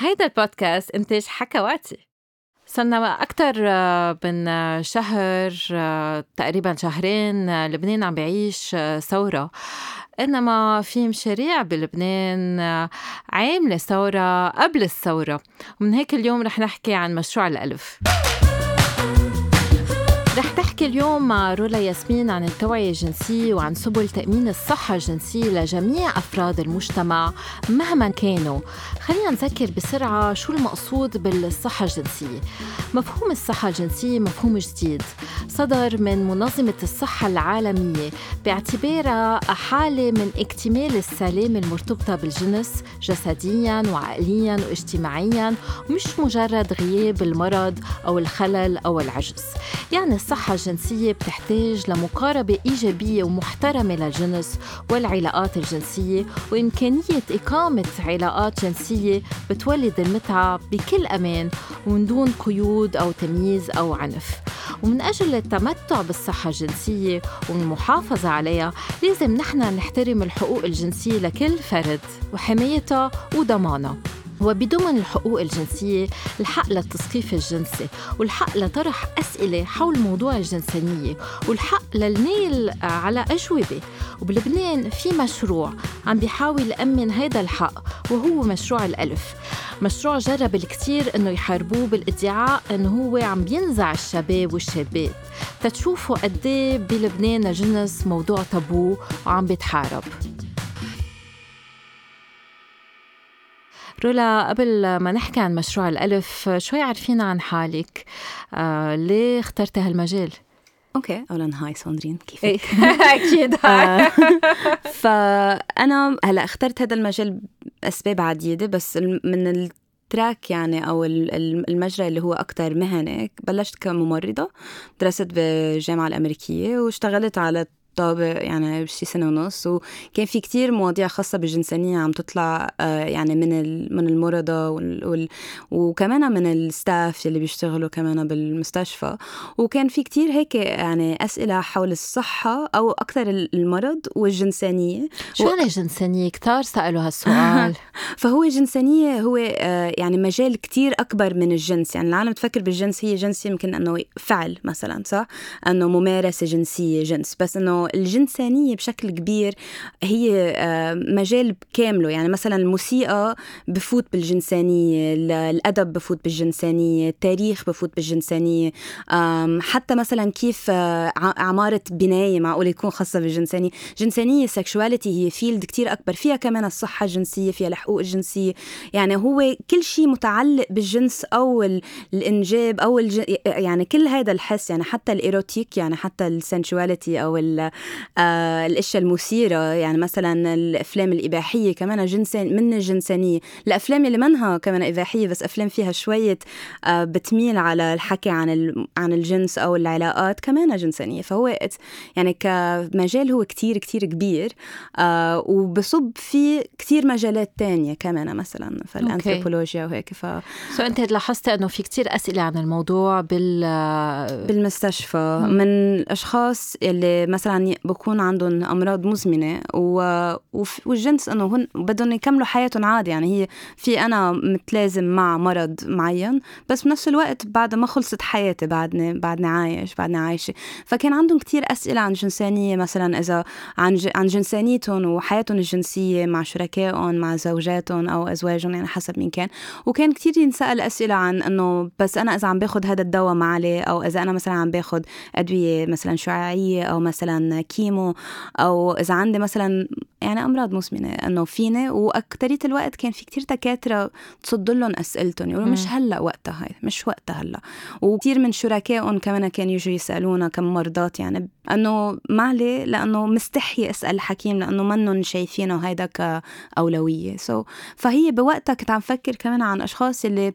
هيدا البودكاست إنتاج حكواتي. صرنا أكثر آه، من شهر آه، تقريبا شهرين آه، لبنان عم بيعيش ثورة. إنما في مشاريع بلبنان عاملة ثورة قبل الثورة. ومن هيك اليوم رح نحكي عن مشروع الألف. رح تحكي اليوم مع رولا ياسمين عن التوعية الجنسية وعن سبل تأمين الصحة الجنسية لجميع أفراد المجتمع مهما كانوا. خلينا نذكر بسرعة شو المقصود بالصحة الجنسية. مفهوم الصحة الجنسية مفهوم جديد. صدر من منظمة الصحة العالمية باعتبارها حالة من اكتمال السلامة المرتبطة بالجنس جسديا وعقليا واجتماعيا مش مجرد غياب المرض أو الخلل أو العجز. يعني الصحة الجنسية بتحتاج لمقاربة إيجابية ومحترمة للجنس والعلاقات الجنسية وإمكانية إقامة علاقات جنسية بتولد المتعة بكل أمان ومن دون قيود أو تمييز أو عنف. ومن أجل التمتع بالصحة الجنسية والمحافظة عليها لازم نحن نحترم الحقوق الجنسية لكل فرد وحمايتها وضمانها. وبضمن الحقوق الجنسية الحق للتثقيف الجنسي والحق لطرح أسئلة حول موضوع الجنسانية والحق للنيل على أجوبة. وبلبنان في مشروع عم بيحاول يأمن هذا الحق وهو مشروع الألف. مشروع جرب الكثير إنه يحاربوه بالادعاء انه هو عم بينزع الشباب والشابات. تتشوفوا قد إيه بلبنان الجنس موضوع تابو وعم بيتحارب. رولا قبل ما نحكي عن مشروع الألف شوي عرفينا عن حالك. آه ليه اخترتي هالمجال؟ OK. اولا hi ساندرين كيفك؟ إيه، أكيد. Hi آه، فأنا هلأ اخترت هذا المجال بأسباب عديدة بس من ال track يعني أو المجرى اللي هو أكثر مهني بلشت كممرضة درست بالجامعة الأمريكية واشتغلت على طابع يعني شي سنة ونص. وكان في كتير مواضيع خاصة بالجنسانية عم تطلع آه، يعني من من المرضى وال وكمان من الستاف اللي بيشتغلوا كمان بالمستشفى. وكان في كتير هيك يعني أسئلة حول الصحة أو أكثر المرض والجنسانية. شو يعني الجنسانية؟ كتار سألوا هالسؤال. فهو الجنسانية هو آه، يعني مجال كتير أكبر من الجنس. يعني العالم تفكر بالجنس هي جنس يمكن أنه فعل مثلا صح؟ أنه ممارسة جنسية جنس. بس أنه الجنسانية بشكل كبير هي آه، مجال كامله. يعني مثلا الموسيقى بفوت بالجنسانية الأدب بفوت بالجنسانية التاريخ بفوت بالجنسانية. حتى مثلا كيف آه، عمارة بناية معقول يكون خاصة بالجنسانية. جنسانية sexuality هي field كتير أكبر. فيها كمان الصحة الجنسية فيها الحقوق الجنسية. يعني هو كل شيء متعلق بالجنس أو الإنجاب أو الج... يعني كل هذا الحس يعني حتى ال erotic يعني حتى ال sensuality أو آه الأشياء المثيرة يعني مثلا الأفلام الإباحية كمان جنسان من الجنسانية. الأفلام اللي منها كمان إباحية بس أفلام فيها شوية آه بتميل على الحكي عن عن الجنس أو العلاقات كمان جنسانية. فهو يعني كمجال هو كتير كتير كبير آه وبصب في كتير مجالات تانية كمان مثلا فالانثروبولوجيا وهيك. ف سو أنت لاحظتي إنه في كتير أسئلة عن الموضوع بال بالمستشفى. من الأشخاص اللي مثلا بكون عندهم أمراض مزمنة و... والجنس إنه هن بدهم يكملوا حياتهم عادي. يعني هي في أنا متلازم مع مرض معين بس بنفس الوقت بعد ما خلصت حياتي بعدني بعدني عايش بعدني عايشة. فكان عندهم كتير أسئلة عن جنسانية مثلا إذا عن ج... عن جنسانيتهم وحياتهم الجنسية مع شركائهم مع زوجاتهم أو أزواجهم يعني حسب مين كان. وكان كتير ينسأل أسئلة عن إنه بس أنا إذا عم باخذ هذا الدواء معلي أو إذا أنا مثلا عم باخذ أدوية مثلا شعاعية أو مثلا كيمو أو إذا عندي مثلا يعني أمراض مزمنه إنه فيني واكثريه الوقت كان في كتير دكاترة تصد لهم أسئلتهم يقولوا مش هلأ وقتها هاي مش وقتها هلأ. وكثير من شركائهم كمان كانوا يجوا يسألونا كم مرضات يعني إنه ما عليه لأنه مستحي أسأل الحكيم لأنه منهم شايفينه هيدا كأولوية. سو so, فهي بوقتها كنت عم فكر كمان عن أشخاص اللي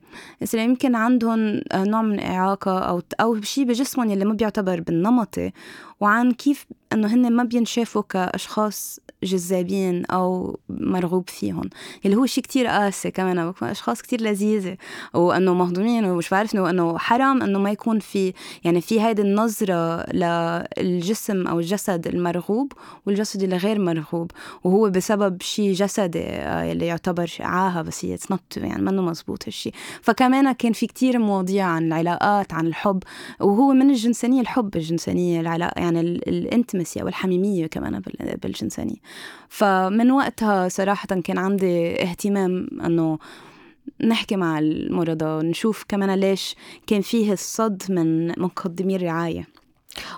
يمكن عندهم نوع من إعاقة أو أو شيء بجسمهم اللي ما بيعتبر بالنمطي وعن كيف إنه هن ما بينشافوا كأشخاص جذابين أو مرغوب فيهم. اللي هو شيء كتير قاسي كمان أشخاص كتير لذيذة. وإنه مهضومين ومش بعرف إنه حرام إنه ما يكون في يعني في هيدي النظرة للجسم أو الجسد المرغوب والجسد اللي غير مرغوب. وهو بسبب شيء جسدي آه، اللي يعتبر عاهة بس هي يعني منه مزبوط هالشيء فكمان كان في كتير مواضيع عن العلاقات عن الحب. وهو من الجنسانية الحب الجنسانية العلاقه يعني الانتمسي أو الحميمية كمان بالجنسانية. فمن وقتها صراحة كان عندي اهتمام أنه نحكي مع المرضى ونشوف كمان ليش كان فيه الصد من مقدمي الرعاية.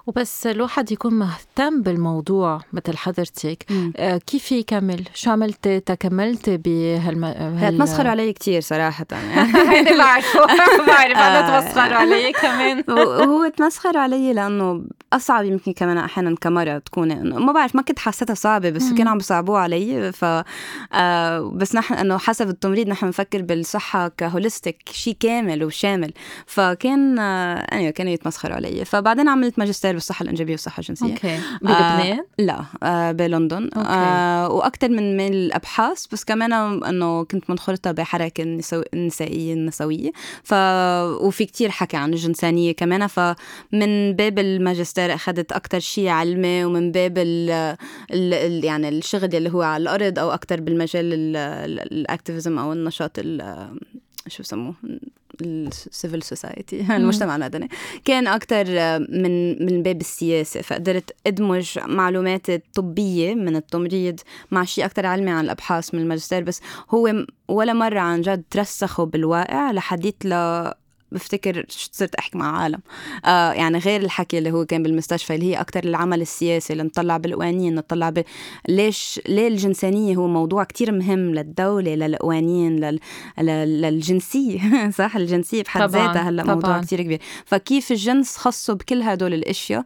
وبس الواحد يكون مهتم بالموضوع مثل حضرتك. آه كيف يكمل؟ شو عملتي تكملتي بهالم هال... تمسخروا علي كثير صراحة. يعني بعرفه بعرف أنا تمسخروا علي كمان. هو تمسخروا علي لأنه أصعب يمكن كمان أحيانا كمرة تكون. ما بعرف ما كنت حسيتها صعبة بس كانوا عم بيصعبوها علي. ف آه بس نحن إنه حسب التمريض نحن بنفكر بالصحة كهوليستيك شيء كامل وشامل. فكان آه أيوة كانوا يتمسخروا علي. فبعدين عملت ماجستير بالصحة الإنجابية والصحة الجنسية. OK. آه، بلبنان؟ آه لا آه بلندن. OK. آه وأكثر من من الأبحاث بس كمان إنه كنت منخرطة بحركة النسائيه النسويه ف وفي كتير حكي عن الجنسانية كمان. فمن باب الماجستير أخذت أكثر شيء علمي ومن باب ال ال يعني الشغل اللي هو على الأرض أو أكثر بالمجال ال activism أو النشاط شو بسموه؟ ال civil society المجتمع المدني. كان أكثر من من باب السياسة فقدرت أدمج معلومات طبية من التمريض مع شيء أكثر علمي عن الأبحاث من الماجستير بس هو ولا مرة عن جد ترسخوا بالواقع لحديت ل بفتكر صرت أحكي مع عالم. آه يعني غير الحكي اللي هو كان بالمستشفى اللي هي أكثر العمل السياسي اللي نطلع بالقوانين نطلع ب... ليش ليه الجنسانية هو موضوع كتير مهم للدولة للقوانين لل... للجنسية. صح؟ الجنسية بحد ذاتها هلأ موضوع كتير كبير. فكيف الجنس خصه بكل هدول الأشياء؟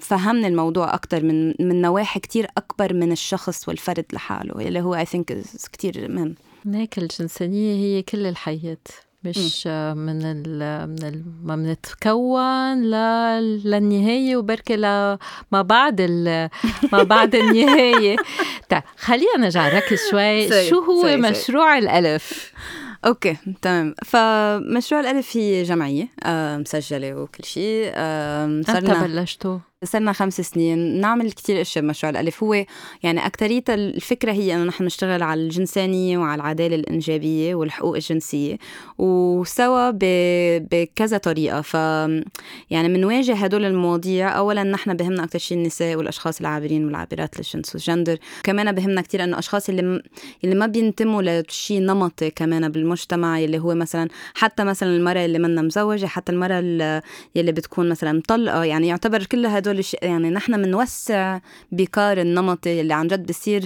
فهمنا الموضوع أكتر من من نواحي كتير أكبر من الشخص والفرد لحاله اللي هو اي ثينك كتير مهم. هيك الجنسانية هي كل الحياة. مش. من ال من ال ما بنتكون للنهاية وبركي ما بعد ما بعد النهاية طيب خلينا نرجع نركز شوي شو هو سي مشروع سي. الألف أوكي تمام فمشروع الألف هي جمعية آه مسجلة وكل شيء آه متى بلشتوا؟ صرنا خمس سنين نعمل كتير أشياء بمشروع الألف. هو يعني اكترية الفكرة هي إنه نحن نشتغل على الجنسانية وعلى العدالة الإنجابية والحقوق الجنسية وسوا بكذا طريقة. ف يعني بنواجه هدول المواضيع. اولا نحن بهمنا أكثر شيء النساء والأشخاص العابرين والعابرات للجنس والجندر كمان بهمنا كتير إنه أشخاص اللي. اللي ما بينتموا لشيء نمطي كمان بالمجتمع اللي هو مثلا حتى مثلا المرأة اللي منا مزوجة حتى المرأة اللي بتكون مثلا مطلقه يعني يعتبر كل هدول هدول يعني نحن بنوسع بكار النمطي اللي عن جد بصير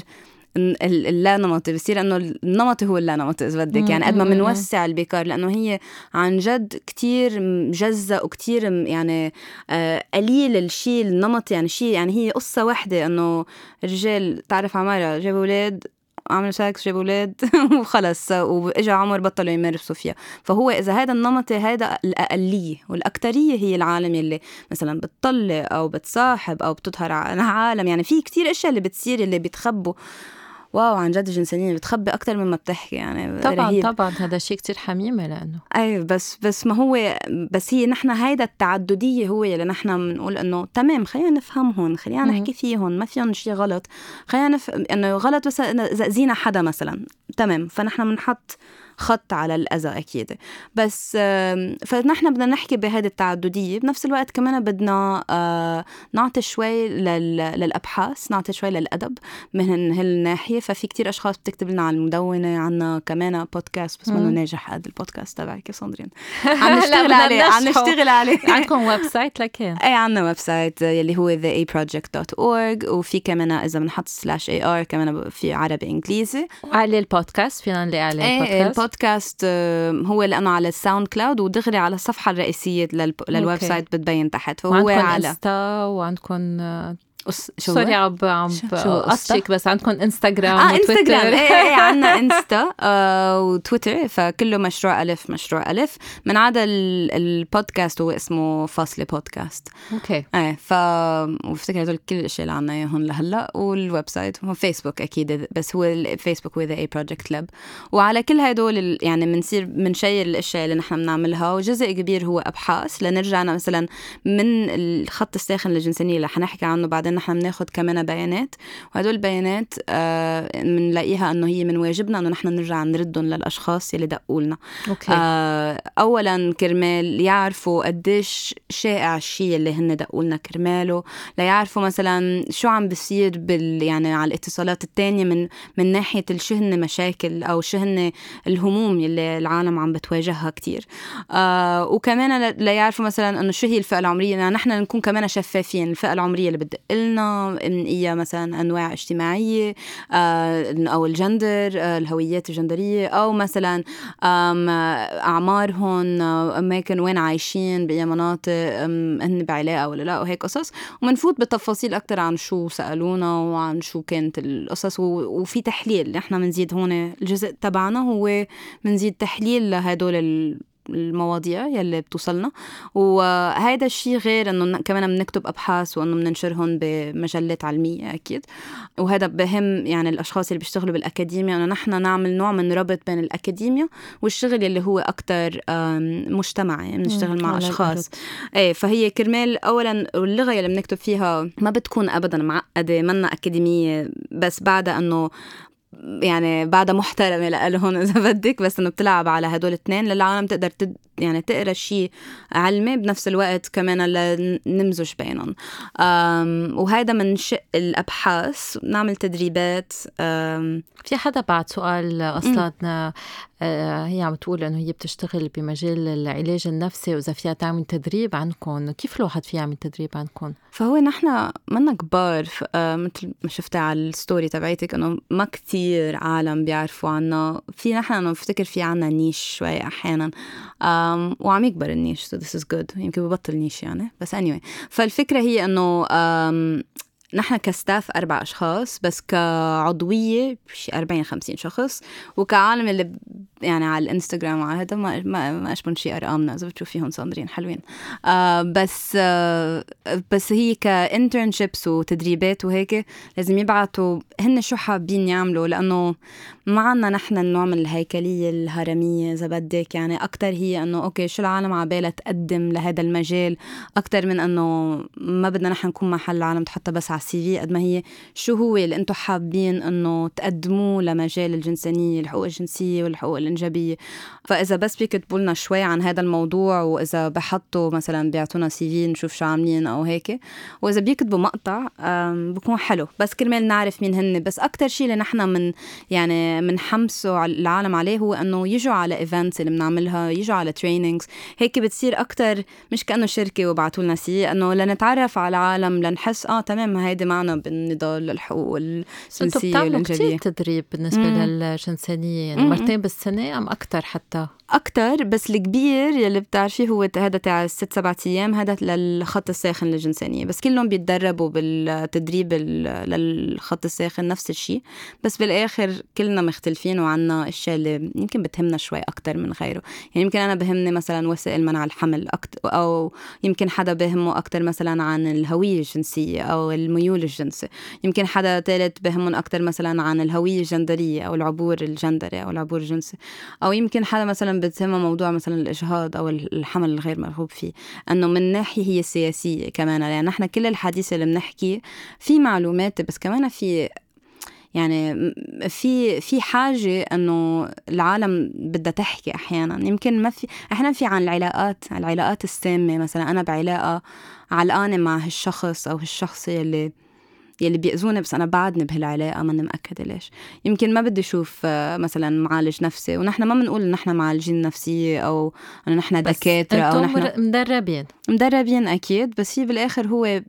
اللا نمطي بصير إنه النمطي هو اللا نمطي إذا بدك. يعني قد ما بنوسع البيكار لأنه هي عن جد كتير مجزأ وكتير يعني آه قليل الشيء النمطي. يعني شيء يعني هي قصة واحدة إنه رجال تعرف عمارة جابوا أولاد عملوا سكس جابوا أولاد وخلص. وإجا عمر بطلوا يمارسوا فيها. فهو إذا هذا النمط هذا الأقلية والاكثريه هي العالم يلي مثلا بتطلق أو بتصاحب أو بتظهر على عالم يعني في كتير أشياء اللي بتصير اللي بيتخبوا واو عن جد الجنسانية بتخبي أكتر مما بتحكي يعني طبعا رهيب. طبعا هذا شيء كتير حميمة لأنه. أي بس بس ما هو بس هي نحن هيدا التعددية هو اللي نحن بنقول إنه تمام خلينا نفهمهم خلينا نحكي فيهم ما فيهم شيء غلط. خلينا نف... إنه غلط بس إذا أذينا حدا مثلا تمام فنحن بنحط خط على الأذى أكيد. بس فنحن بدنا نحكي بهذه التعددية بنفس الوقت كمان بدنا آه، نعطي شوي للأبحاث نعطي شوي للأدب من هالناحية ففي كتير أشخاص بتكتب لنا على المدونة عنا كمان بودكاست بس منه ناجح قد البودكاست تبعك يا صندرين عم نشتغل عليه عم نشتغل عليه. عندكم website لكن إيه عندنا website يلي هو theaproject.org وفي كمان إذا بنحط slash AR كمان في عربي إنجليزي. وعلى البودكاست فينا نلاقي عليه البودكاست إيه، البودكاست هو لأنه على ال SoundCloud ودغري على الصفحة الرئيسية لل website بتبين تحت. فهو على إنستا وعندكم أس- شو sorry؟ عم عم؟ قصتك بس عندكم انستغرام آه انستغرام إيه إيه عندنا انستا آه وتويتر فكله مشروع ألف مشروع ألف. من عدا ال- البودكاست هو اسمه فاصلة بودكاست. okay. إيه ف وبفتكر هدول كل الأشياء اللي عنا إياهم لهلأ. وال website هو فيسبوك أكيد بس هو الفيسبوك هو The A Project Lab وعلى كل هدول يعني بنصير بنشير الأشياء اللي نحن بنعملها. وجزء كبير هو أبحاث. لنرجع مثلا من الخط الساخن للجنسانيه اللي حنحكي عنه بعدين نحن بناخذ كمان بيانات وهدول البيانات آه، بنلاقيها إنه هي من واجبنا إنه نحن نرجع نردهم للأشخاص اللي دقوا لنا. آه، اولا كرمال يعرفوا قديش شائع الشيء اللي هن دقوا لنا كرماله ليعرفوا مثلا شو عم بصير بال يعني على الاتصالات التانية من من ناحية شو هن مشاكل أو شو هن الهموم اللي العالم عم بتواجهها كتير. آه وكمان ليعرفوا مثلا إنه شو هي الفئة العمرية يعني نحن نكون كمان شفافين الفئة العمرية اللي بتدق لنا هي مثلا أنواع اجتماعية آه أو الجندر آه الهويات الجندرية أو مثلا أعمارهم أماكن وين عايشين بأي مناطق هن بعلاقة ولا لا وهيك قصص. ومنفوت بتفاصيل أكتر عن شو سألونا وعن شو كانت القصص وفي تحليل. نحن بنزيد هون الجزء تبعنا هو بنزيد تحليل لهدول المواضيع يلي بتوصلنا. وهذا الشيء غير إنه كمان بنكتب أبحاث وإنه بننشرهم بمجلات علمية أكيد. وهذا بهم يعني الأشخاص اللي بيشتغلوا بالاكاديميا إنه نحن نعمل نوع من ربط بين الاكاديميا والشغل اللي هو أكثر مجتمعي بنشتغل مع أشخاص. إيه فهي كرمال اولا اللغة اللي بنكتب فيها ما بتكون ابدا معقدة منا أكاديمية بس بعدها إنه يعني بعدها محترمة لهم إذا بدك بس إنه بتلعب على هدول الاثنين للعالم تقدر يعني تقرا شيء علمي بنفس الوقت كمان لنمزج بينهم. وهذا من شق الأبحاث نعمل تدريبات في حدا بعد سؤال أصلا آه، هي عم تقول إنه هي بتشتغل بمجال العلاج النفسي وإذا فيها تعمل تدريب عندكم كيف الواحد فيه يعمل تدريب عندكم فهو نحن منا كبار آه، مثل ما شفتي على ال story تبعتك إنه ما كتير عالم بيعرفوا عنا. في نحن أنا بفتكر في عنا niche شوي أحيانا. Um, وعم يكبر ال niche so this is good. يمكن ببطل niche يعني. بس anyway. فالفكرة هي إنه um, نحن ك staff أربع أشخاص بس كعضوية شي 40 50 شخص وكعالم اللي يعني على الإنستغرام وعلى هذا ما ما اشبن شي ارقامنا إذا بتشوفيهم صادرين حلوين. آه بس آه بس هي ك internships وتدريبات وهيك لازم يبعتوا هن شو حابين يعملوا لأنه ما عنا نحن النوع من الهيكلية الهرمية إذا بدك. يعني أكثر هي إنه okay شو العالم عبالها تقدم لهذا المجال؟ أكثر من إنه ما بدنا نحن نكون محل العالم تحطها بس على ال CV قد ما هي شو هو اللي أنتم حابين إنه تقدموه لمجال الجنسانية الحقوق الجنسية والحقوق الإنجابية. فإذا بس بيكتبوا لنا شوي عن هذا الموضوع وإذا بحطوا مثلا بيعطونا CV نشوف شو عاملين أو هيك. وإذا بيكتبوا مقطع بكون حلو. بس كرمال نعرف مين هن بس أكثر شيء اللي نحن من يعني بنحمسوا على العالم عليه هو إنه يجوا على events اللي بنعملها يجوا على trainings هيك بتصير أكثر مش كأنه شركة وبعتوا لنا CV إنه لنتعرف على العالم لنحس آه تمام هيدي معنا بالنضال للحقوق بس أنتم الجنسية بتعملوا كثير تدريب بالنسبة مم. للجنسانيه يعني. مرتين بالسنه أم أكثر حتى؟ أكتر بس الكبير يلي بتعرفيه هو هذا تاع الست سبعة أيام هذا للخط الساخن للجنسانية. بس كلهم بيتدربوا بالتدريب ال- للخط الساخن نفس الشيء. بس بالآخر كلنا مختلفين وعنا أشياء اللي يمكن بتهمنا شوي أكتر من غيره. يعني يمكن أنا بهمني مثلا وسائل منع الحمل أو يمكن حدا بهمه أكتر مثلا عن الهوية الجنسية أو الميول الجنسي. يمكن حدا ثالث بهمهم أكتر مثلا عن الهوية الجندرية أو العبور الجندري أو العبور الجنسي. أو يمكن حدا مثلا بتهمه موضوع مثلا الاجهاض أو الحمل الغير مرغوب فيه إنه من ناحية هي السياسيه كمان. يعني نحن كل الحديث اللي بنحكي في معلومات بس كمان في يعني في في حاجة إنه العالم بدها تحكي أحيانا. يمكن ما في أحيانا في عن العلاقات العلاقات السامة. مثلا أنا بعلاقة علقانة مع هالشخص أو هالشخص يلي يلي بيأذوني بس أنا بعدني بهالعلاقة ماني مأكدة ليش. يمكن ما بدي أشوف آه، مثلا معالج نفسي ونحن ما بنقول إن نحن معالجين نفسية أو إنه نحن دكاترة أو نحن مدربين. مدربين أكيد بس هي بالآخر هو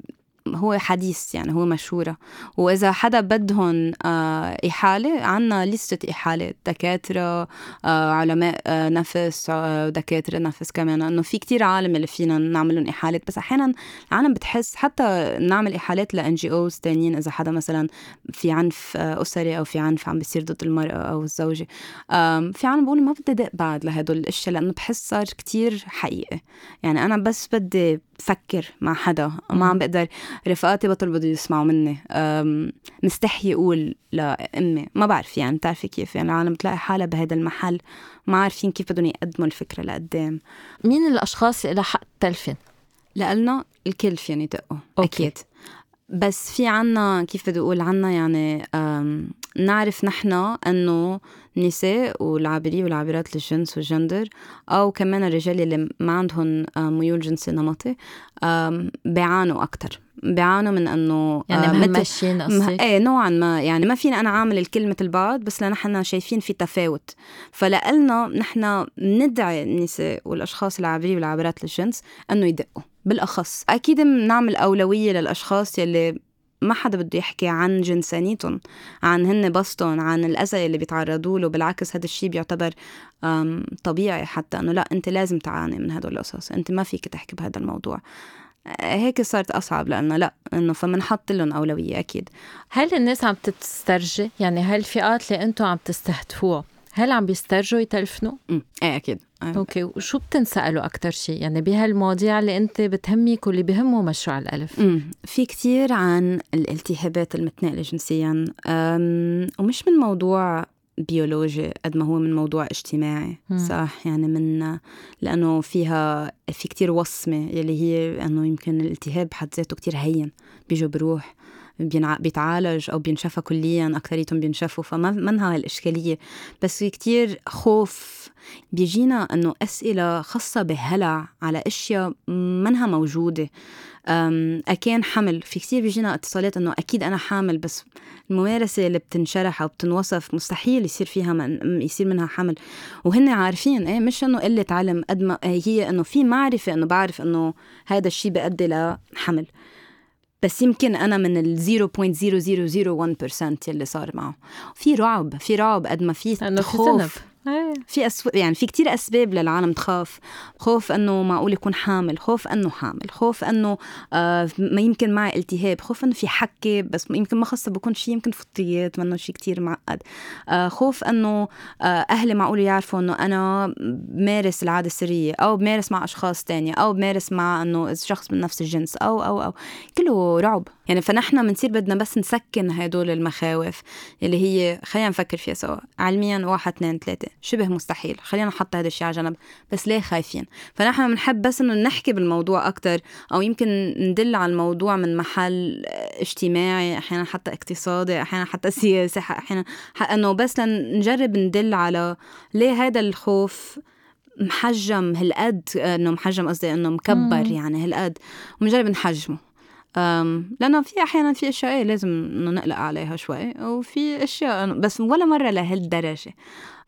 هو حديث يعني هو مشهورة. وإذا حدا بدهم آه، إحالة عنا لستة إحالات دكاترة آه، علماء آه، نفس دكاترة نفس كمان. إنه في كتير عالم اللي فينا نعمل لهم إحالات. بس أحيانا العالم بتحس حتى نعمل إحالات لإن جي أوز تانيين. إذا حدا مثلا في عنف أسري أو في عنف عم بيصير ضد المرأة أو الزوجة في عالم بقولوا ما بدي دق بعد لهدول الأشياء لأنه بحس صار كتير حقيقي. يعني أنا بس بدي بفكر مع حدا ما عم بقدر رفقاتي بطل بده يسمعوا مني. مستحي أقول لأمي ما بعرف يعني بتعرفي كيف؟ يعني العالم بتلاقي حالها بهذا المحل ما عارفين كيف بدهم يقدموا الفكرة لقدام. مين الأشخاص اللي حق تلفن لنا الكل فين يدقوا أكيد. بس في عنا كيف بدي أقول عنا يعني نعرف نحن إنه النساء والعابري والعابرات للجنس والجندر أو كمان الرجال اللي ما عندهم ميول جنسي نمطي بيعانوا أكثر بيعانوا من إنه يعني مهمشين قصدي إيه نوعا ما. يعني ما فينا أنا عامل الكل مثل بعض بس لنحن شايفين في تفاوت. فلقلنا نحن ندعي النساء والأشخاص العابري والعابرات للجنس إنه يدقوا بالأخص. أكيد بنعمل أولوية للأشخاص يلي ما حدا بده يحكي عن جنسانيتهم عن هن بسطهم عن الأذى اللي بيتعرضوا له بالعكس هذا الشيء بيعتبر طبيعي حتى إنه لا أنت لازم تعاني من هدول القصص أنت ما فيك تحكي بهذا الموضوع. هيك صارت أصعب لأنه لا إنه فمنحط لهم أولوية أكيد. هل الناس عم تسترجي؟ يعني هل الفئات اللي أنتم عم تستهدفوها هل عم بيسترجوا يتلفنوا؟ امم إيه أكيد. أيه. okay. وشو بتنسألوا أكثر شيء يعني بهالمواضيع اللي أنت بتهمك واللي بهمه مشروع الألف. امم في كثير عن الالتهابات المتنقله جنسيا. ومش من موضوع بيولوجي قد ما هو من موضوع اجتماعي مم. صح؟ يعني من لأنه فيها في كتير وصمة يلي هي إنه يمكن الالتهاب بحد ذاته كتير هين بيجوا بروح. بيتعالج أو بينشفى كليا أكثريتهم بينشفوا فما منها هالاشكاليه بس في كتير خوف بيجينا إنه أسئلة خاصة بهلع على أشياء منها موجودة. أكان حمل. في كثير بيجينا اتصالات إنه أكيد أنا حامل بس الممارسة اللي بتنشرح أو بتنوصف مستحيل يصير فيها من يصير منها حمل. وهن عارفين إيه مش إنه قلة علم قد ما هي إنه في معرفة إنه بعرف إنه هذا الشيء بيؤدي لحمل. بس يمكن أنا من ال 0.0001% اللي صار معه في رعب في رعب قد ما في خوف. في أسو... يعني في كتير أسباب للعالم تخاف. خوف إنه معقول يكون حامل خوف إنه حامل خوف إنه آه ما يمكن معي التهاب خوف إنه في حكة بس يمكن ما خاصة بكون شيء يمكن فطريات منه شيء كتير معقد. آه خوف إنه آه أهلي معقول يعرفوا إنه أنا بمارس العادة السرية أو بمارس مع أشخاص تانية أو بمارس مع إنه شخص من نفس الجنس أو أو أو. كله رعب. يعني فنحن بنصير بدنا بس نسكن هدول المخاوف اللي هي خلينا نفكر فيها سوا. علميا واحد اثنين ثلاثة. شبه مستحيل. خلينا نحط هذا الشيء على جنب. بس ليه خايفين؟ فنحن بنحب بس إنه نحكي بالموضوع أكثر أو يمكن ندل على الموضوع من محل اجتماعي أحيانا حتى اقتصادي أحيانا حتى سياسي أحيانا إنه بس لنجرب ندل على ليه هذا الخوف محجم هالقد إنه محجم قصدي إنه مكبر يعني هالقد. ونجرب نحجمه. لأنه في أحيانا في أشياء إيه لازم إنه نقلق عليها شوي وفي أشياء بس ولا مرة لهالدرجة.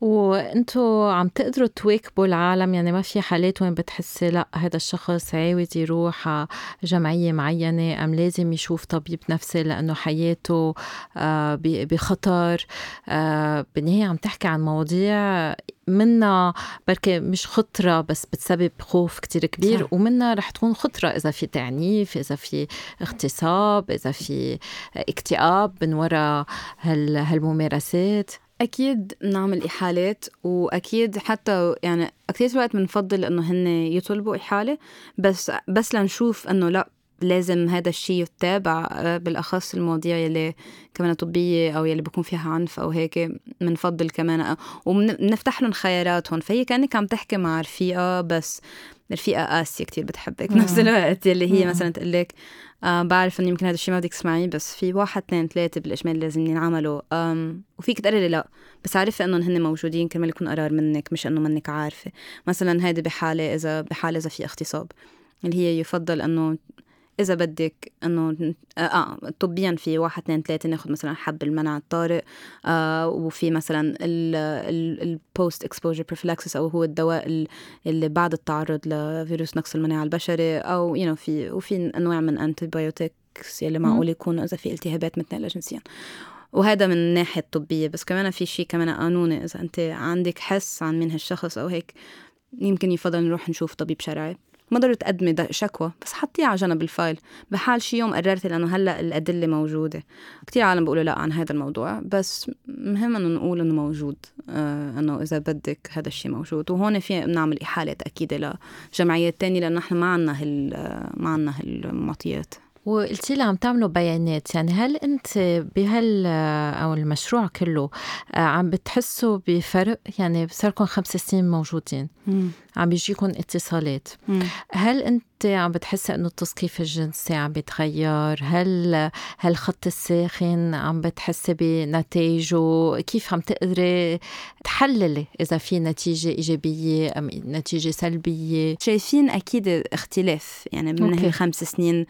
وانتوا عم تقدروا تواكبوا العالم؟ يعني ما في حالات وين بتحسي لأ هذا الشخص عاوز يروح جمعية معينة أم لازم يشوف طبيب نفسي لأنه حياته آه، بخطر. آه، بالنهاية عم تحكي عن مواضيع منا بركة مش خطرة بس بتسبب خوف كتير كبير صح. ومنا رح تكون خطرة إذا في تعنيف إذا في اغتصاب إذا في اكتئاب من وراء هالممارسات أكيد بنعمل إحالات وأكيد حتى يعني كثير وقت بنفضل إنه هن يطلبوا إحالة بس بس لنشوف إنه لأ لازم هذا الشيء يتابع آه، بالأخص المواضيع يلي كمان طبية أو يلي بيكون فيها عنف أو هيك بنفضل كمان آه، وبنفتح لهم خياراتهم فهي كأنك عم تحكي مع رفيقه بس رفيقه قاسية كتير بتحبك بنفس الوقت. يلي هي مثلا تقول لك آه بعرف إنه يمكن هذا الشيء ما بدك تسمعيه بس في واحد اثنين ثلاثة بالأجمال لازم ينعملوا. وفيك تقرري لا بس عارفة إنهم هن موجودين كرمال يكون قرار منك مش إنه منك عارفة. مثلا هيدي بحالة اذا بحالة إذا في اغتصاب اللي هي يفضل إنه إذا بدك إنه آه, آه طبيا في واحد اثنين ثلاثة ناخذ مثلا حب المنع الطارئ آه وفي مثلا ال post-exposure prophylaxis أو هو الدواء اللي بعد التعرض لفيروس نقص المناعة البشري أو you you know في وفي أنواع من إكس يلي معقول يكونوا إذا في التهابات متنقلة جنسيا. وهذا من الناحيه الطبيه بس كمان في شيء كمان قانوني إذا أنت عندك حس عن مين هالشخص أو هيك يمكن يفضل نروح نشوف طبيب شرعي. ما ضروري تقدمي شكوى بس حطيها على جنب ال file. بحال شي يوم قررتي لأنه هلأ الأدلة موجودة. كثير عالم بيقولوا لا عن هذا الموضوع بس مهم إنه نقول إنه موجود آه إنه إذا بدك هذا الشيء موجود. وهون في بنعمل إحالة تاكيد لجمعيات تانية لأنه نحن ما عنا هال ما عنا هالمعطيات. وقلتي لي عم تعملوا بيانات يعني هل انت بهال أو المشروع كله آه، عم بتحسوا بفرق؟ يعني صار لكم خمس سنين موجودين. مم. عم بيجيكم اتصالات. مم. هل انت عم بتحسي انه التثقيف الجنسي عم بيتغير؟ هل هالخط الساخن عم بتحسي بنتائجه كيف عم تقدري تحللي إذا في نتيجة إيجابية أم نتيجة سلبية؟ شايفين أكيد اختلاف يعني من هالخمس سنين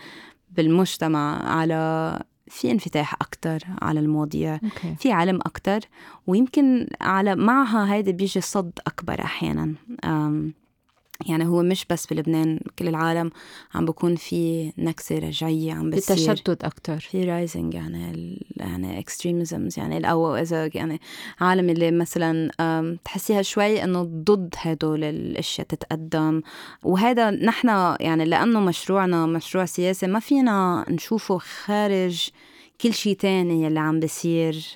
بالمجتمع على في انفتاح أكتر على المواضيع okay. في علم أكتر ويمكن على معها هيدا بيجي صد أكبر أحيانا يعني هو مش بس بلبنان كل العالم عم بكون في نكسة رجعية عم بتصير في تشدد أكتر. في rising يعني يعني extremisms يعني أو إذا يعني عالم اللي مثلا تحسيها شوي إنه ضد هدول الأشياء تتقدم. وهذا نحن يعني لأنه مشروعنا مشروع سياسي ما فينا نشوفه خارج كل شيء تاني يلي عم بيصير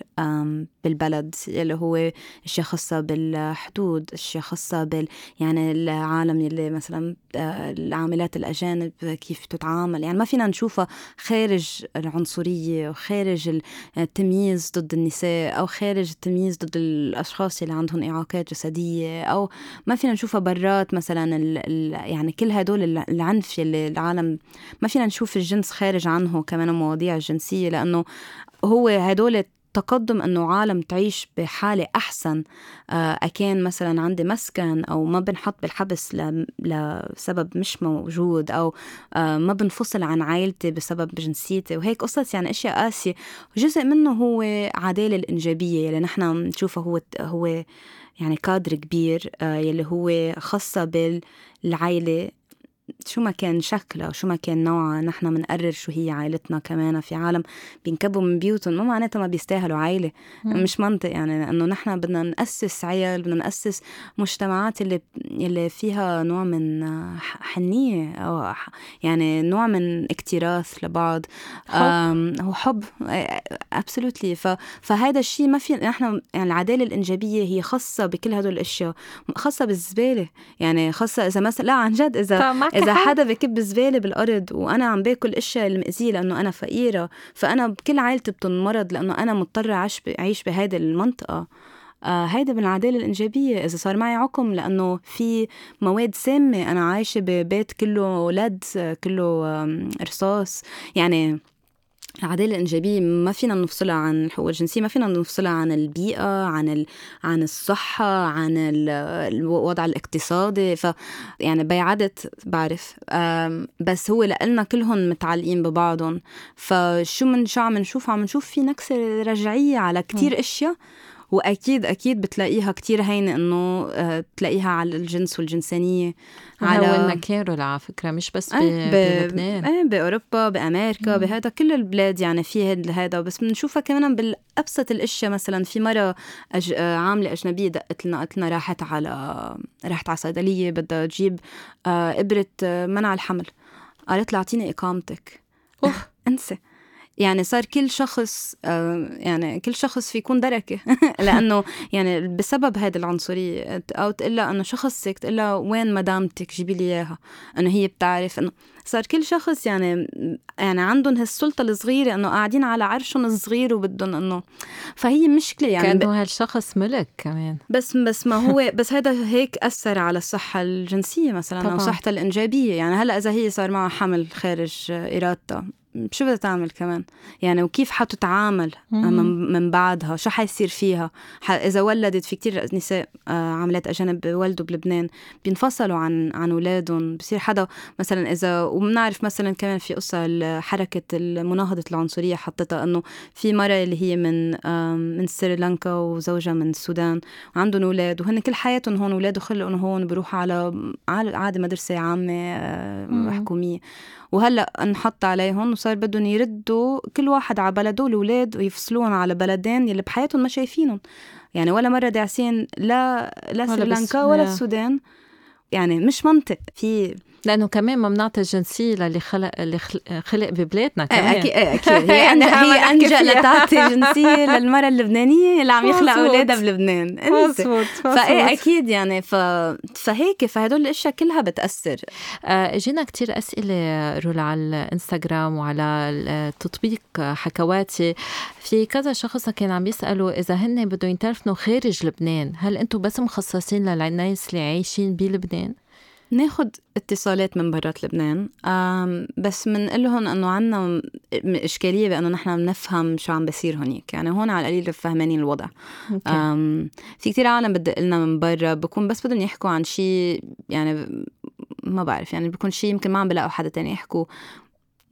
بالبلد يلي هو اشياء خاصة بالحدود اشياء خاصة بال يعني العالم يلي مثلا آه، العاملات الأجانب كيف تتعامل. يعني ما فينا نشوفها خارج العنصرية وخارج التمييز ضد النساء أو خارج التمييز ضد الأشخاص اللي عندهم إعاقات جسدية أو ما فينا نشوفها برات مثلا ال ال يعني كل هدول العنف يلي العالم ما فينا نشوف الجنس خارج عنه كمان المواضيع الجنسية لأنه هو هدول تقدم إنه عالم تعيش بحالة أحسن. آه، أكان مثلا عندي مسكن أو ما بنحط بالحبس لسبب مش موجود أو آه، ما بنفصل عن عائلتي بسبب جنسيتي. وهيك قصص يعني أشياء قاسية. جزء منه هو عدالة الإنجابية يلي نحن بنشوفها هو هو يعني كادر كبير آه، يلي هو خاصة بالعائلة شو ما كان شكلها شو ما كان نوعها نحن بنقرر شو هي عائلتنا كمان في عالم بينكبوا من بيوتهم. مو معناتها ما بيستاهلوا عائلة. مم. مش منطق يعني لأنه نحن بدنا نأسس عيال بدنا نأسس مجتمعات اللي اللي فيها نوع من حنية أو يعني نوع من اكتراث لبعض. حب. هو حب. ابسولوتلي فهذا الشيء ما في نحن يعني العدالة الإنجابية هي خاصة بكل هدول الأشياء خاصة بالزبالة. يعني خاصة إذا مثلا لا عن جد إذا إذا حدا بكب زباله بالأرض وأنا عم باكل الاشياء المأذية لأنه أنا فقيرة فأنا بكل عائلتي بتنمرض لأنه أنا مضطرة أعيش أعيش بهيدي المنطقة. آه هيدا من العدالة الإنجابية. إذا صار معي عقم لأنه في مواد سامة أنا عايشة ببيت كله لد كله رصاص. يعني العدالة الإنجابية ما فينا نفصلها عن الحقوق الجنسية ما فينا نفصلها عن البيئة عن ال... عن الصحة عن الوضع الاقتصادي ف يعني بيعدت بعرف. بس هو لإلنا كلهم متعلقين ببعضهم. فشو من شو عم نشوف؟ عم نشوف في نكسة رجعية على كتير أشياء. وأكيد أكيد بتلاقيها كتير هينة إنه آه، تلاقيها على الجنس والجنسانية على وين كارول على فكرة مش بس إيه، بلبنان. إيه بأوروبا بأمريكا بهذا كل البلاد يعني في هذا. بس بنشوفها كمان بالأبسط الأشياء مثلا في مرة أج... آه، عاملة أجنبية دقت لنا قالت لنا راحت على راحت على صيدليه بدها تجيب آه، إبرة منع الحمل. قالت لها أعطيني إقامتك. أوف. أنسى. يعني صار كل شخص آه، يعني كل شخص في يكون دركة. لأنه يعني بسبب هذه العنصرية أو تقول إنه شخصك تقول وين مدامتك جيبي لي إياها. إنه هي بتعرف إنه صار كل شخص يعني يعني عندهم هالسلطة الصغيرة إنه قاعدين على عرشهم الصغير وبدهم إنه فهي مشكلة يعني كأنه هالشخص ملك كمان. بس بس ما هو بس هذا هيك أثر على الصحة الجنسية مثلا طبعا. أو صحتها الإنجابية. يعني هلأ إذا هي صار معها حمل خارج إرادتها. شو بدها تعمل كمان؟ يعني وكيف حتتعامل من بعدها؟ شو حيصير فيها؟ إذا ولدت في كتير نساء آه، عاملات أجانب بولدوا بلبنان بينفصلوا عن عن أولادهم. بصير حدا مثلا اذا وبنعرف مثلا كمان في قصة حركه مناهضه العنصرية حطتها إنه في مرة اللي هي من من سريلانكا وزوجها من السودان وعندهم أولاد وهن كل حياتهم هون أولاد خلقوا هون بيروحوا على عادي مدرسة عامة آه، حكومية. وهلأ انحط عليهم صار بدهم يردوا كل واحد على بلده الأولاد ويفصلوهم على بلدين يلي بحياتهم ما شايفينهم. يعني ولا مرة داعسين لا لا سريلانكا ولا السودان. يعني مش منطق. في لأنه كمان ما بنعطي الجنسيه للي خلق اللي خلق ببلادنا كمان. أكيد أكيد. هي هي انجا لتعطي جنسيه للمرأة اللبنانية اللي عم يخلق أولادها بلبنان. مظبوط فإيه أكيد يعني. ف... فهيك فهدول الأشياء كلها بتأثر. آه، إجينا كتير أسئلة رولا على الإنستغرام وعلى التطبيق حكواتي. في كذا شخص كان عم يسألوا إذا هن بدهم يتلفنوا خارج لبنان هل أنتم بس مخصصين للناس اللي عايشين بلبنان؟ ناخد اتصالات من برات لبنان. بس بنقول لهم إنه عنا إشكالية بأنه نحن بنفهم شو عم بيصير هونيك. يعني هون على القليل فهمانين الوضع. في كتير عالم بدق لنا من برا بكون بس بدهم يحكوا عن شيء يعني ما بعرف يعني بيكون شيء يمكن ما عم بلاقوا حدا تاني يحكوا.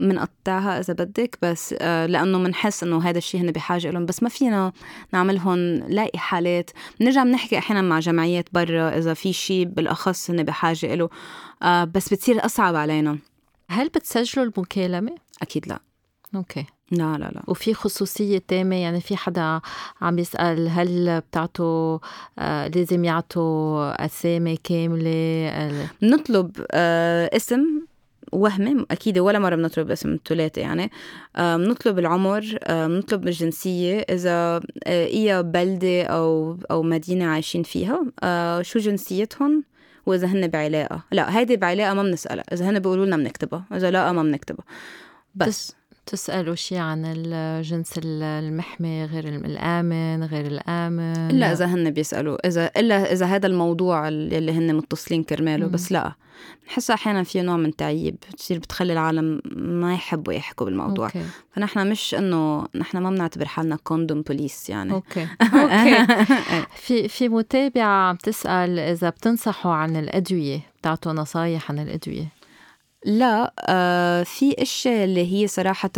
منقطعها إذا بدك بس آه، لأنه بنحس إنه هذا الشيء هن بحاجة لهم بس ما فينا نعملهم لاقي حالات. بنرجع بنحكي إحيانا مع جمعيات برا إذا في شيء بالأخص هن بحاجة له آه، بس بتصير أصعب علينا. هل بتسجلوا المكالمة؟ أكيد لا. أوكي. لا لا لا. وفي خصوصية تامة؟ يعني في حدا عم يسأل هل بتعطوا آه لازم يعطوا أسامي كاملة؟ بنطلب آه اسم وهمي أكيد ولا مرة بنطلب اسم الثلاثة يعني. بنطلب العمر بنطلب الجنسية إذا هي بلدة أو أو مدينة عايشين فيها. شو جنسيتهم؟ وإذا هن بعلاقة. لا هيدي بعلاقة ما بنسألها. إذا هن بيقولوا لنا بنكتبها إذا لا ما بنكتبها. بس. تسألوا شيء عن الجنس المحمي غير الآمن غير الآمن؟ إلا إذا هن بيسألوا. إذا إلا إذا هذا الموضوع اللي هن متصلين كرماله بس لا. بنحس أحيانا في نوع من تعيب بتصير بتخلي العالم ما يحبوا يحكوا بالموضوع. أوكي. فنحن مش إنه نحن ما بنعتبر حالنا condom police يعني. okay. okay. في في متابعة عم تسأل إذا بتنصحوا عن الأدوية بتعطوا نصايح عن الأدوية. لا آه في أشياء اللي هي صراحة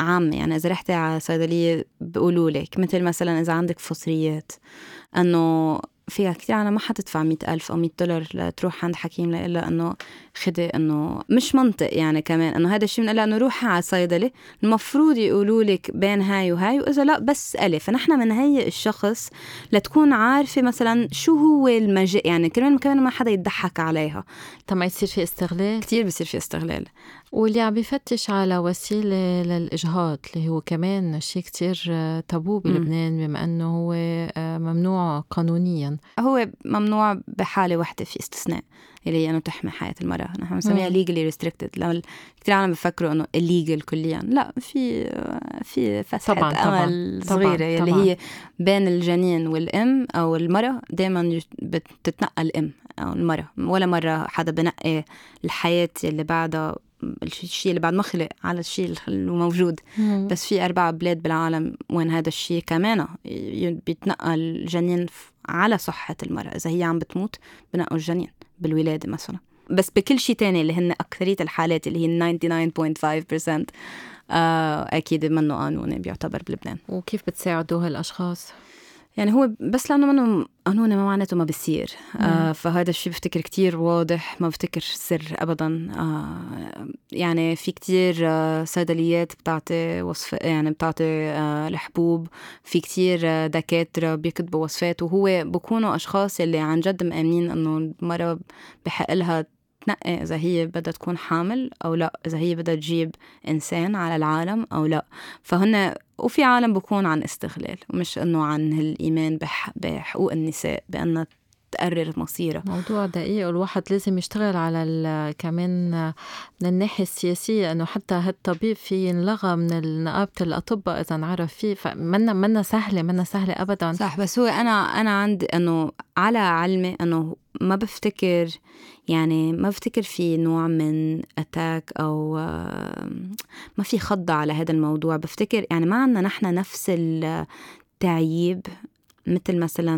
عامة يعني إذا رحتي على صيدلية بيقولوا لك مثل مثلا إذا عندك فصريات إنه فيها كثير أنا ما حتدفع مئة ألف أو مئة دولار لتروح عند حكيم إلا إنه خدي إنه مش منطق يعني كمان إنه هذا الشيء بنقول إنه روحي على صيدلة المفروض يقولوا لك بين هاي وهاي وإذا لا بس ألف. فنحن بنهيئ الشخص لتكون عارفة مثلا شو هو المجال يعني كمان كمان ما حدا يضحك عليها. طب ما يصير في استغلال؟ كثير بصير في استغلال. واللي عم بفتش على وسيلة للإجهاض اللي هو كمان شيء كتير تابو بلبنان بما أنه هو آه، ممنوع قانونيا. هو ممنوع بحالة واحدة في استثناء اللي هي إنه تحمي حياة المرأة. نحن بنسميها legally restricted لو كثير عالم بفكروا إنه illegal كليا. لا في في فسحه طبعا أمل طبعا صغيرة طبعا. اللي. هي بين الجنين والأم أو المرأة. دائما بتتنقل الام أو المرأة. ولا مرة حدا بنقي الحياة اللي بعدها الشيء اللي بعد ما خلق على الشيء الموجود مم. بس في أربع بلاد بالعالم وين هذا الشيء كمان بيتنقل الجنين على صحة المرأة إذا هي عم بتموت بنقوا الجنين بالولادة مثلا بس بكل شيء تاني اللي هن أكثرية الحالات اللي هي 99.5% آه أكيد منه قانوني بيعتبر بلبنان وكيف بتساعدوا هالأشخاص؟ يعني هو بس لأنه منه قانوني ما معناته ما بصير آه فهذا الشيء بفتكر كتير واضح ما بفتكر سر ابدا. آه يعني في كتير آه صيدليات بتعطي وصف يعني بتعطي آه الحبوب. في كتير آه دكاترة بيكتبوا وصفات. وهو بكونوا أشخاص اللي عن جد مآمنين إنه المرأة بحق لها تنقي إذا هي بدها تكون حامل أو لا إذا هي بدها تجيب إنسان على العالم أو لا. فهن وفي عالم بكون عن استغلال مش إنه عن الإيمان بح بحقوق النساء بأنها تقرر مصيرها موضوع دقيق والواحد لازم يشتغل على كمان من الناحية السياسية إنه حتى هالطبيب في ينلغى من نقابة الأطباء إذا انعرف فيه. فمنا منا سهلة منا سهلة ابدا. صح بس هو أنا أنا عندي إنه على علمي إنه ما بفتكر يعني ما بفتكر في نوع من اتاك أو ما في خضة على هذا الموضوع. بفتكر يعني ما عندنا نحن نفس التعييب مثل مثلا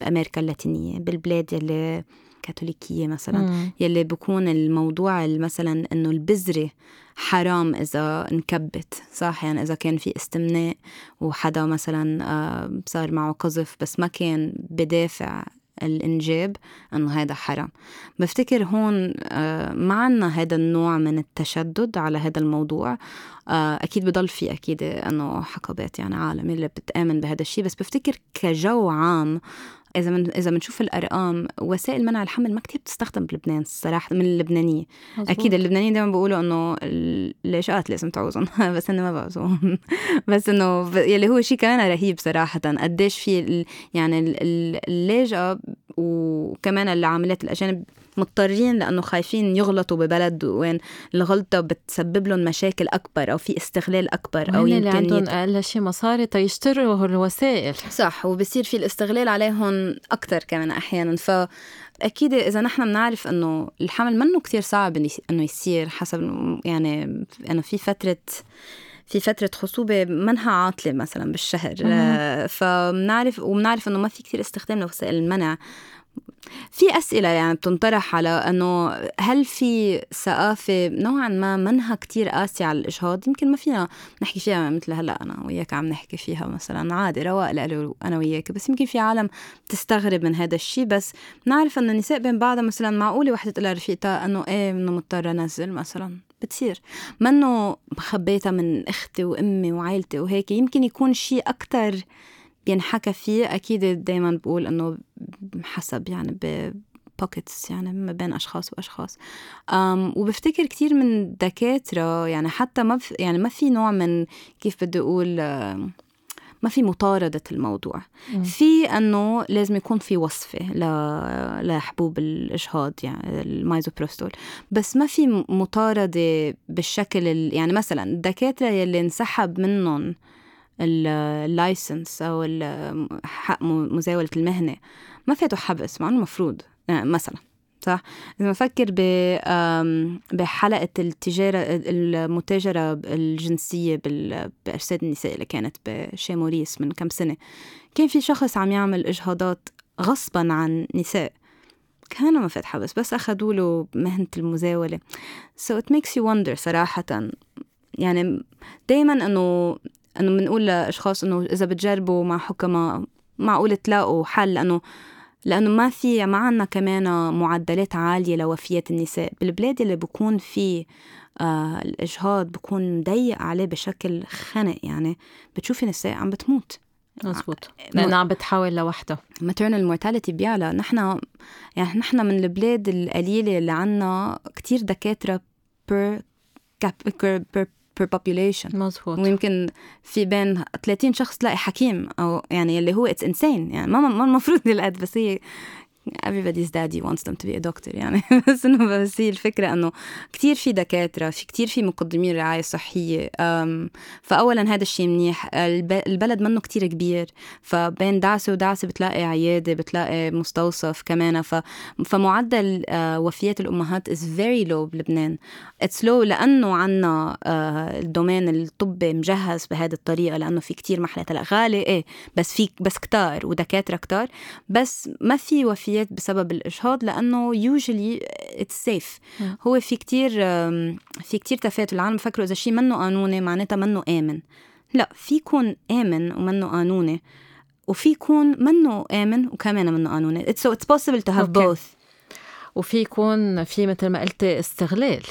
بأمريكا اللاتينية بالبلاد يلي كاثوليكية مثلا مم. يلي بكون الموضوع مثلا إنه البذرة حرام إذا انكبت صح يعني إذا كان في استمناء وحدا مثلا آه، صار معه قذف بس ما كان بدافع الإنجاب أنه هذا حرام. بفتكر هون آه، ما عنا هذا النوع من التشدد على هذا الموضوع. آه، أكيد بضل في أكيد أنه حقبات يعني عالم اللي بتآمن بهذا الشيء بس بفتكر كجو عام إذا من إذا بنشوف الأرقام وسائل منع الحمل ما كتير بتستخدم بلبنان الصراحه من اللبنانية مزبوط. أكيد اللبنانيين دائما بيقولوا إنه الليشقات لازم تعوزهم بس إنه ما بعوزهم بس إنه يلي هو شيء كمان رهيب صراحة قديش في يعني اللاجئه وكمان العاملات الأجانب مضطرين لأنه خايفين يغلطوا ببلد وين الغلطة بتسبب لهم مشاكل أكبر أو في استغلال أكبر أو يمكن اللي عندهم أقل شيء مصاري؟ تيشتروا الوسائل. صح وبصير في الاستغلال عليهم أكثر كمان أحيانا. ف أكيد إذا نحن بنعرف إنه الحمل منه كتير صعب إنه يصير حسب يعني إنه في فتره في فترة خصوبة منها عاطلة مثلا بالشهر. فبنعرف وبنعرف إنه ما في كثير استخدام لوسائل المنع. في أسئلة يعني بتنطرح على أنه هل في ثقافة نوعا ما منها كتير قاسية على الإجهاض يمكن ما فينا نحكي فيها مثل هلأ أنا وياك عم نحكي فيها مثلا. عادي رواق لإلي أنا وياك بس يمكن في عالم بتستغرب من هذا الشيء. بس نعرف أنه النساء بين بعضها مثلا معقولة وحدة تقول لرفيقتها أنه إيه إنه مضطرة أنزل مثلا. بتصير. منه مخبيتها من أختي وأمي وعائلتي وهيك يمكن يكون شيء أكثر بينحكى فيه أكيد دائما بقول إنه حسب يعني ب بوكيتس يعني ما بين أشخاص وأشخاص. أم وبفتكر كثير من دكاترة يعني حتى ما يعني ما في نوع من كيف بدي أقول ما في مطاردة الموضوع. م. في أنه لازم يكون في وصفة لحبوب الإجهاض يعني المايزوبروستول. بس ما في مطاردة بالشكل يعني مثلا الدكاترة يلي انسحب منهم ال license أو حق مزاولة المهنة. ما فاتوا حبس مع إنه المفروض يعني مثلا صح؟ إذا بفكر بحلقة التجارة المتاجرة الجنسية بارشاد النساء اللي كانت ب Chez Maurice من كم سنة كان في شخص عم يعمل إجهاضات غصبا عن نساء. كان ما فات حبس بس أخذوا له المزاولة. So it makes you wonder صراحة. يعني دايما إنه انه بنقول لأشخاص إنه إذا بتجربوا مع حكماء معقول تلاقوا حل لأنه لأنه ما في ما عنا كمان معدلات عالية لوفيات النساء. بالبلاد اللي بكون في آه الإجهاض بكون ضيق عليه بشكل خنق يعني بتشوفي نساء عم بتموت. مزبوط آه، لأنها عم بتحاول لوحدها. maternal mortality بيعلى. نحن يعني نحن من البلاد القليلة اللي عنا كتير دكاترة per per per population. مزبوط ويمكن في بين 30 شخص تلاقي حكيم أو يعني اللي هو اتس انسين يعني ما ما المفروض القد بس هي everybody's daddy wants them to be a doctor يعني. بس إنه بس هي الفكرة إنه كثير في دكاترة في كثير في مقدمين رعاية صحية فاولا هذا الشيء منيح. البلد منه كثير كبير فبين دعسة ودعسة بتلاقي عيادة بتلاقي مستوصف كمان. فمعدل آه، وفيات الأمهات is very low بلبنان. it's low لأنه عنا آه، ال domain الطبي مجهز بهذه الطريقة لأنه في كثير محلات. هلا غالي إيه بس في بس كتار ودكاترة كتار. بس ما في وفيات الوفيات بسبب الإجهاض لأنه usually it's safe هو في كتير في كتير تفاؤل العالم بفكروا إذا شيء منه قانوني معناتها منه آمن. لا في يكون آمن ومنه قانوني وفي يكون منه آمن وكمان منه قانوني. It's so it's possible to have okay. both. وفي يكون في مثل ما قلتي استغلال.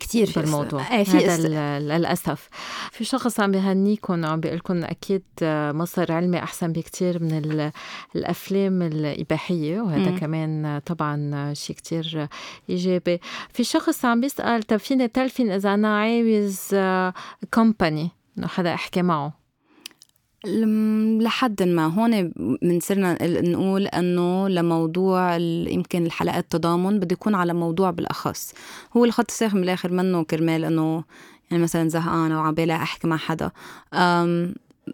كثير في الموضوع إيه في هذا است... للأسف. في شخص عم بهنيكم وعم بيقول لكم أكيد مصدر علمي أحسن بكثير من الأفلام الإباحية وهذا م. كمان طبعا شيء كثير إيجابي. في شخص عم بيسأل طب فيني تلفين إذا أنا عاوز كومباني إنه حدا أحكي معه. لحد ما هون بنصيرنا نقول إنه لموضوع يمكن الحلقات التضامن بده يكون على موضوع بالأخص. هو الخط الساخن بالاخر منه كرمال إنه يعني مثلا زهقانه وعبالي أحكي مع حدا.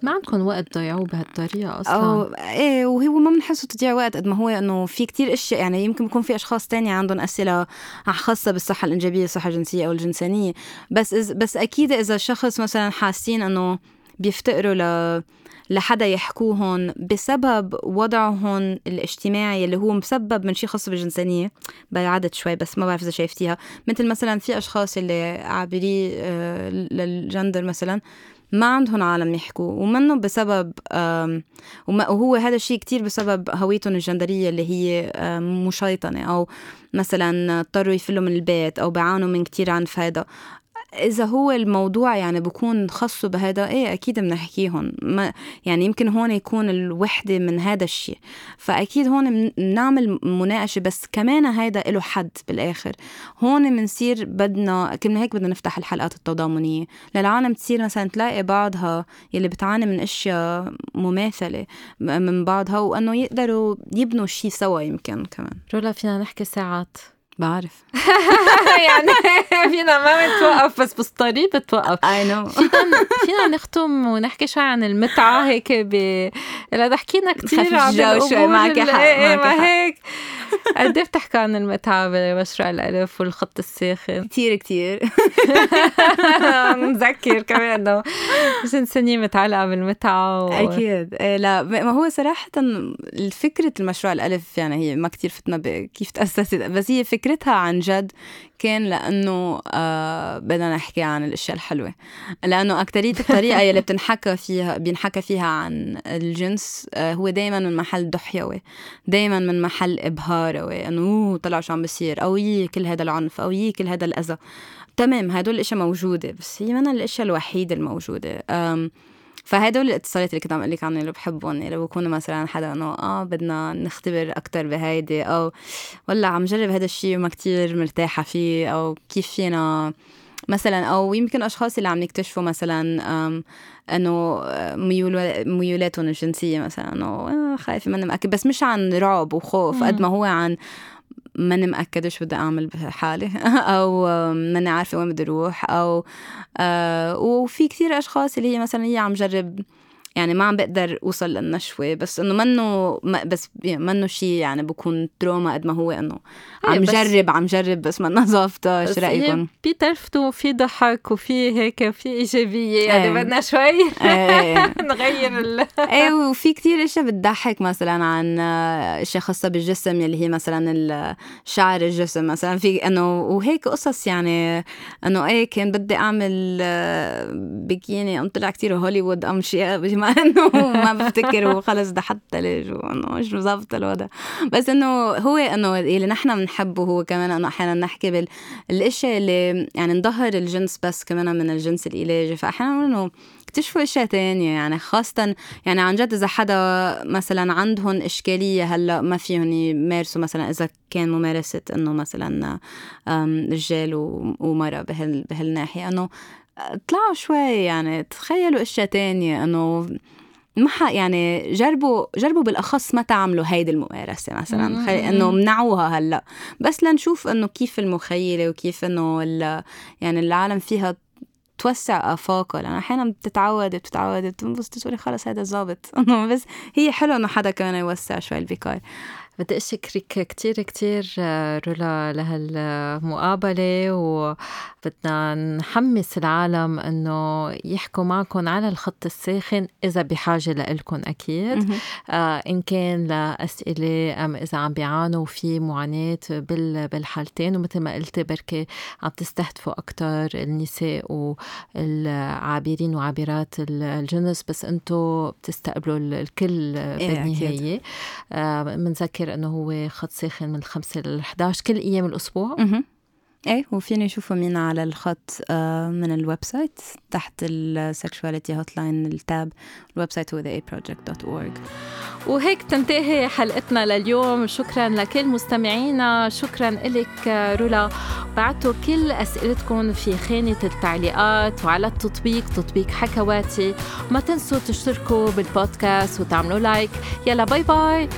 ما عندكم وقت تضيعوه بهالطريقة أصلا؟ أو إيه وهو ما بنحسه تضييع وقت قد ما هو إنه في كتير أشياء يعني يمكن يكون في أشخاص تانية عندهم أسئلة خاصة بالصحة الإنجابية الصحة الجنسية أو الجنسانية. بس بس أكيد إذا الشخص مثلا حاسين إنه بيفتقروا ل لحدا يحكوهم بسبب وضعهم الاجتماعي اللي هو مسبب من شيء خاص بالجنسانية بعدت شوي بس ما بعرف إذا شايفتيها. مثل مثلا في أشخاص اللي عابري آه، للجندر مثلا ما عندهم عالم يحكوا ومنه بسبب وهو هذا الشيء كتير بسبب هويتهم الجندرية اللي هي مشيطنة أو مثلا اضطروا يفلوا من البيت أو بيعانوا من كتير عنف هذا إذا هو الموضوع يعني بكون خصه بهذا إيه أكيد بنحكيهم ما يعني يمكن هون يكون الوحدة من هذا الشيء. فأكيد هون بنعمل مناقشة بس كمان هيدا له حد بالآخر. هون بنصير بدنا كنا هيك بدنا نفتح الحلقات التضامنية. للعالم تصير مثلا تلاقي بعضها يلي بتعاني من أشياء مماثلة من بعضها وإنه يقدروا يبنوا شيء سوا يمكن كمان. رولا فينا نحكي ساعات. بعرف. يعني فينا ما بتوقف بس بالطريق بتوقف اي نو فينا فينا نختم ونحكي شوي عن المتعة هيك ب لا حكينا كثير عن الجو شوي معك حق إيه ما هيك. قد إيه بتحكي عن المتعة بمشروع الألف والخط الساخن؟ كثير كثير نذكر كمان إنه جنسانية سنين متعلقة بالمتعة و... أكيد. إيه لا ما هو صراحة فكرة المشروع الألف يعني هي ما كثير فتنا كيف تأسست بس هي فكرتها عن جد كان لأنه آه بدنا نحكي عن الأشياء الحلوة. لأنه أكترية الطريقة يلي بتنحكى فيها بينحكى فيها عن الجنس آه هو دايما من محل ضحيوي دايما من محل إبهاروي إنه طلع شو عم بصير أو يي كل هذا العنف أو يي كل هذا الأذى. تمام هدول الأشياء موجودة بس هي من الأشياء الوحيدة الموجودة. فهدول الاتصالات اللي كنت عم أقول لك عنهم اللي بحبهم اللي بكونوا مثلا حدا إنه آه بدنا نختبر أكثر بهيدي أو ولا عم جرب هذا الشيء وما كتير مرتاحة فيه أو كيف فينا مثلا أو يمكن أشخاص اللي عم يكتشفوا مثلا إنه ميولاتهم الجنسية مثلا إنه آه، خايفة ماني مأكد بس مش عن رعب وخوف قد ما هو عن ماني مأكدة شو بدي أعمل بحالي. أو ماني عارفة وين بدي أروح. أو آه وفي كثير أشخاص اللي هي مثلا هي عم جرب يعني ما عم بقدر أوصل للنشوة بس إنه منه بس منه شيء يعني بكون تروما قد ما هو إنه إيه، عم جرب عم جرب بس ما ظابطه إيش رايكم؟ في تلفتوا وفي ضحك وفي هيك في إيجابية يعني إيه. بدنا شوي إيه. نغير ال إيه وفي كثير إشياء بتضحك مثلا عن إشياء خاصة بالجسم يلي هي مثلا شعر الجسم مثلا في إنه وهيك قصص يعني إنه إيه كان بدي أعمل بكيني ام طلع كثير هوليوود ام شيء إنه ما بفتكر وخلص ده حتى ثلج وإنه مش مظبط الوضع. بس إنه هو إنه اللي نحن بنحبه هو كمان إنه أحيانا نحكي بالاشياء اللي يعني نظهر الجنس بس كمان من الجنس العلاجي فأحيانا إنه اكتشفوا إشياء تانية. يعني خاصة يعني عن جد إذا حدا مثلا عندهم إشكالية هلأ ما فيهم يمارسوا مثلا إذا كان ممارسة إنه مثلا رجال ومرأة بهال بهالناحية. إنه طلعوا شوي يعني تخيلوا أشياء تانية إنه ما يعني جربوا جربوا بالأخص ما تعملوا هيدي الممارسة مثلا خي... إنه منعوها هلأ. بس لنشوف إنه كيف المخيلة وكيف إنه يعني العالم فيها توسع آفاقها. لأنه أحيانا بتتعود بتتعود بس تقولي خلص هذا ظابط بس هي حلو إنه حدا كمان يوسع شوي البكاي بدي أشكرك كتير كتير رولا لهالمقابلة وبدنا نحمس العالم إنه يحكوا معكم على الخط الساخن إذا بحاجة لإلكم أكيد. آه إن كان لأسئلة أم إذا عم بيعانوا في معاناة بالحالتين ومثل ما قلتي بركي عم تستهدفوا أكتر النساء والعابرين وعابرات الجنس بس أنتم بتستقبلوا الكل إيه، بالنهاية. بنذكر بذكر إنه هو خط ساخن من الخمسة لل 11 كل أيام الأسبوع. إيه وفيني يشوفوا مين على الخط آه، من ال website تحت ال sexuality hotline ال tab ال website هو theaproject.org وهيك تنتهي حلقتنا لليوم. شكرا لكل مستمعينا. شكرا لك رولا. بعتوا كل أسئلتكم في خانة التعليقات وعلى التطبيق تطبيق حكواتي. وما تنسوا تشتركوا بالبودكاست وتعملوا like. يلا bye bye.